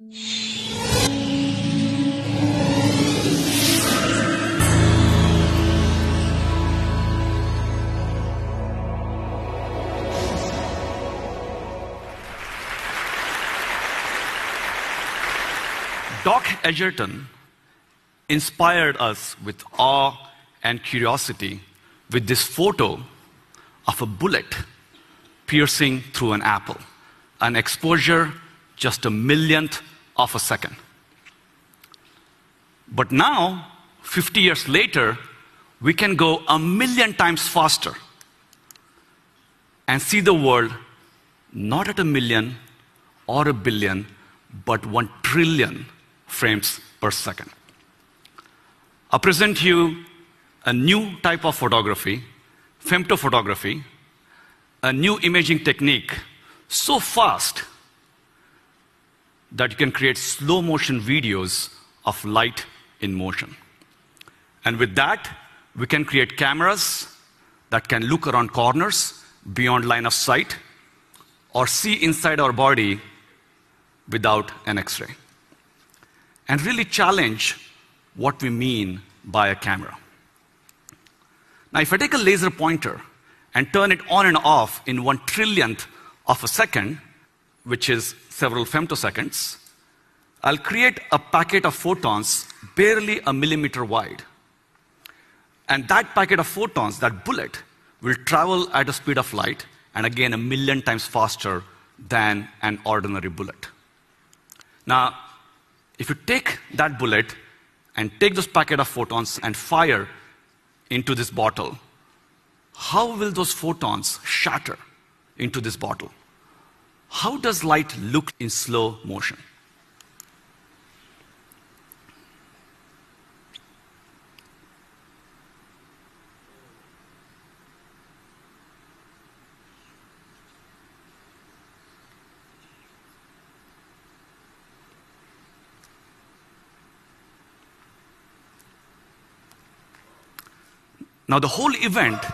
Doc Edgerton inspired us with awe and curiosity with this photo of a bullet piercing through an apple, an exposure just a millionth of a second. But now, 50 years later, we can go a million times faster and see the world not at a million or a billion, but one trillion frames per second. I present you a new type of photography, femtophotography, a new imaging technique so fast that you can create slow motion videos of light in motion. And with that, we can create cameras that can look around corners beyond line of sight or see inside our body without an x ray and really challenge what we mean by a camera. Now, if I take a laser pointer and turn it on and off in one trillionth of a second, which is several femtoseconds, I'll create a packet of photons barely a millimeter wide. And that packet of photons, that bullet, will travel at a speed of light and again a million times faster than an ordinary bullet. Now, if you take that bullet and take this packet of photons and fire into this bottle, how will those photons shatter into this bottle? How does light look in slow motion? Now, the whole event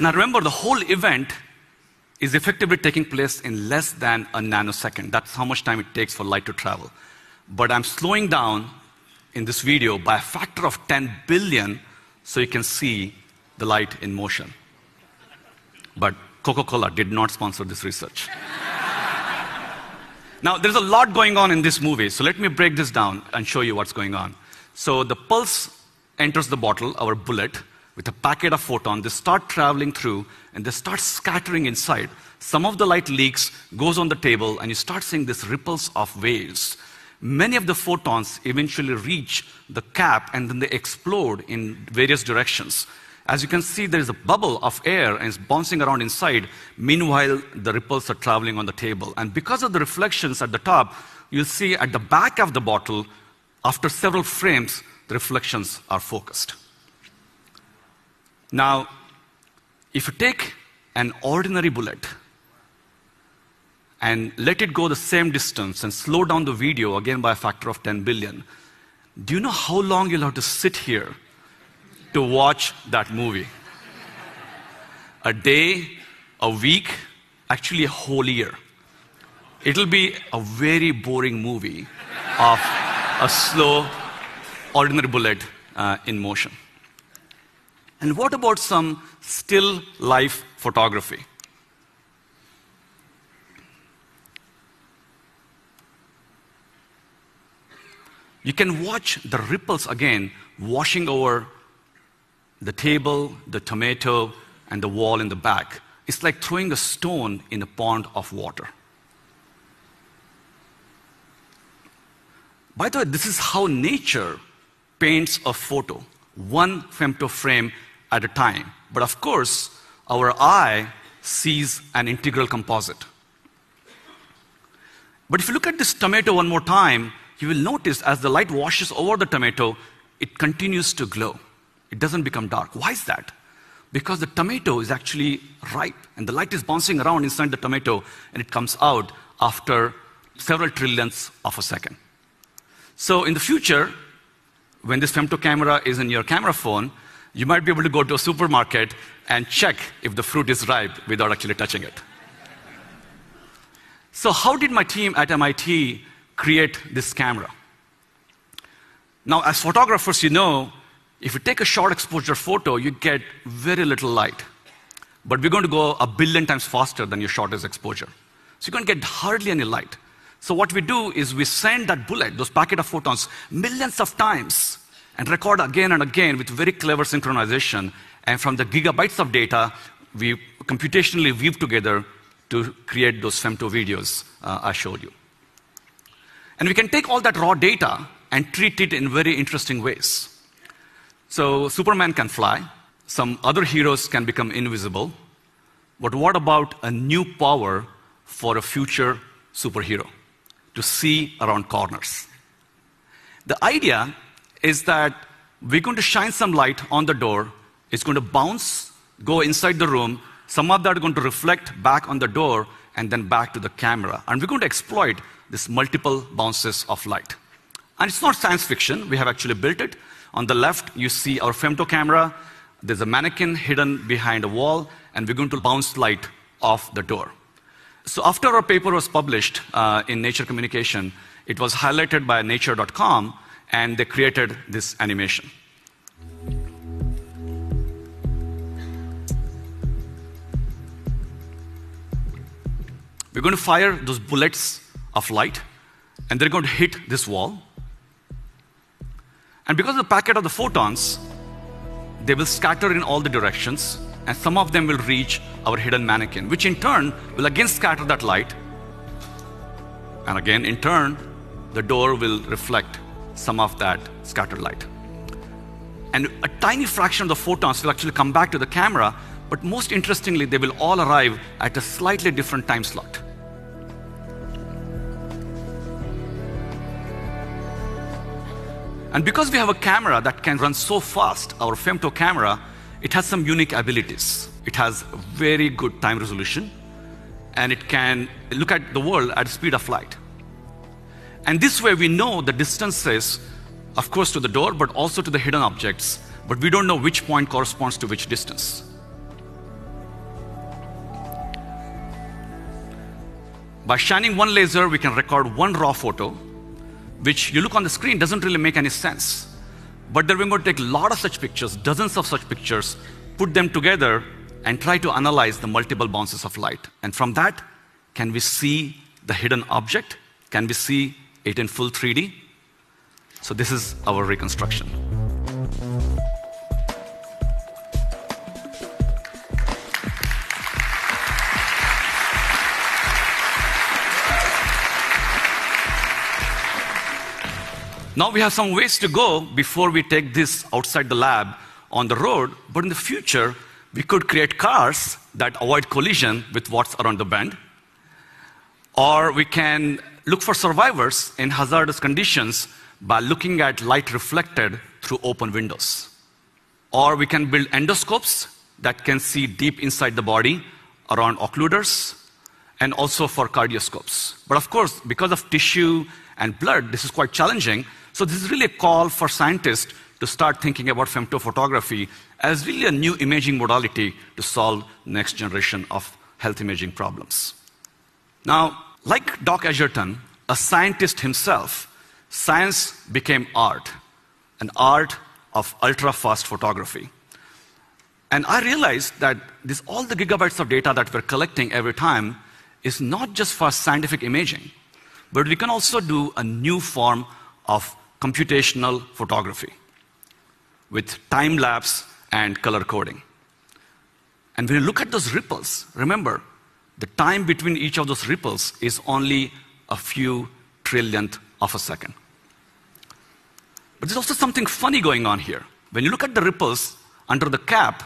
Now remember, the whole event is effectively taking place in less than a nanosecond. That's how much time it takes for light to travel. But I'm slowing down in this video by a factor of 10 billion so you can see the light in motion. But Coca Cola did not sponsor this research. now, there's a lot going on in this movie, so let me break this down and show you what's going on. So, the pulse enters the bottle, our bullet, with a packet of photons. They start traveling through and they start scattering inside. Some of the light leaks, goes on the table, and you start seeing these ripples of waves. Many of the photons eventually reach the cap and then they explode in various directions. As you can see, there is a bubble of air and it's bouncing around inside. Meanwhile, the ripples are traveling on the table. And because of the reflections at the top, you'll see at the back of the bottle, after several frames, the reflections are focused. Now, if you take an ordinary bullet and let it go the same distance and slow down the video again by a factor of 10 billion, do you know how long you'll have to sit here to watch that movie? a day, a week, actually a whole year. It'll be a very boring movie of a slow, ordinary bullet uh, in motion. And what about some still life photography? You can watch the ripples again washing over the table, the tomato, and the wall in the back. It's like throwing a stone in a pond of water. By the way, this is how nature paints a photo, one femto frame at a time. But of course, our eye sees an integral composite. But if you look at this tomato one more time, you will notice as the light washes over the tomato, it continues to glow. It doesn't become dark. Why is that? Because the tomato is actually ripe and the light is bouncing around inside the tomato and it comes out after several trillionths of a second. So in the future, when this femto camera is in your camera phone, you might be able to go to a supermarket and check if the fruit is ripe without actually touching it. So, how did my team at MIT create this camera? Now, as photographers, you know, if you take a short exposure photo, you get very little light. But we're going to go a billion times faster than your shortest exposure. So you're going to get hardly any light. So what we do is we send that bullet, those packet of photons, millions of times and record again and again with very clever synchronization. And from the gigabytes of data, we computationally weave together to create those femto videos uh, I showed you. And we can take all that raw data and treat it in very interesting ways. So Superman can fly, some other heroes can become invisible, but what about a new power for a future superhero? To see around corners. The idea is that we're going to shine some light on the door, it's going to bounce, go inside the room, some of that are going to reflect back on the door, and then back to the camera. And we're going to exploit this multiple bounces of light. And it's not science fiction, we have actually built it. On the left, you see our femto camera. There's a mannequin hidden behind a wall, and we're going to bounce light off the door. So, after our paper was published uh, in Nature Communication, it was highlighted by Nature.com, and they created this animation. We're going to fire those bullets of light, and they're going to hit this wall. And because of the packet of the photons, they will scatter in all the directions, and some of them will reach our hidden mannequin, which in turn will again scatter that light. And again, in turn, the door will reflect some of that scattered light. And a tiny fraction of the photons will actually come back to the camera, but most interestingly, they will all arrive at a slightly different time slot. And because we have a camera that can run so fast, our femto camera, it has some unique abilities. It has very good time resolution, and it can look at the world at the speed of light. And this way we know the distances, of course, to the door, but also to the hidden objects, but we don't know which point corresponds to which distance. By shining one laser, we can record one raw photo, which you look on the screen doesn't really make any sense. But then we're going to take a lot of such pictures, dozens of such pictures, put them together, and try to analyze the multiple bounces of light. And from that, can we see the hidden object? Can we see it in full 3D? So, this is our reconstruction. Now we have some ways to go before we take this outside the lab on the road, but in the future, we could create cars that avoid collision with what's around the bend. Or we can look for survivors in hazardous conditions by looking at light reflected through open windows. Or we can build endoscopes that can see deep inside the body around occluders and also for cardioscopes. But of course, because of tissue and blood, this is quite challenging. So this is really a call for scientists to start thinking about femtophotography as really a new imaging modality to solve next generation of health imaging problems. Now, like Doc Edgerton, a scientist himself, science became art, an art of ultra-fast photography. And I realized that this, all the gigabytes of data that we're collecting every time is not just for scientific imaging, but we can also do a new form of computational photography with time lapse and color coding. And when you look at those ripples, remember, the time between each of those ripples is only a few trillionth of a second. But there's also something funny going on here. When you look at the ripples under the cap,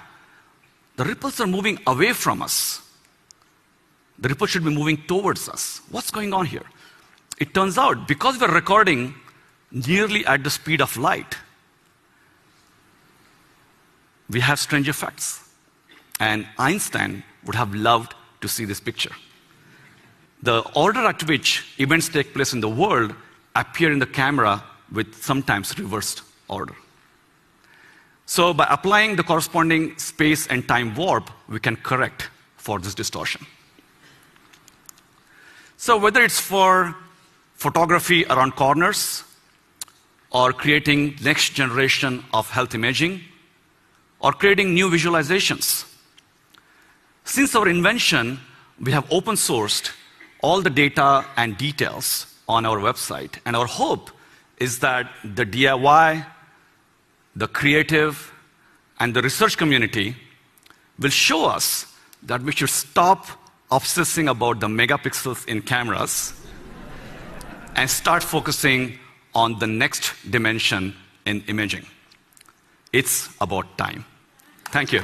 the ripples are moving away from us. The ripples should be moving towards us. What's going on here? It turns out because we're recording nearly at the speed of light, we have strange effects. And Einstein would have loved to see this picture. The order at which events take place in the world appear in the camera with sometimes reversed order. So by applying the corresponding space and time warp, we can correct for this distortion. So whether it's for photography around corners, or creating next generation of health imaging, or creating new visualizations. Since our invention, we have open sourced all the data and details on our website, and our hope is that the DIY, the creative, and the research community will show us that we should stop obsessing about the megapixels in cameras and start focusing on the next dimension in imaging. It's about time. Thank you.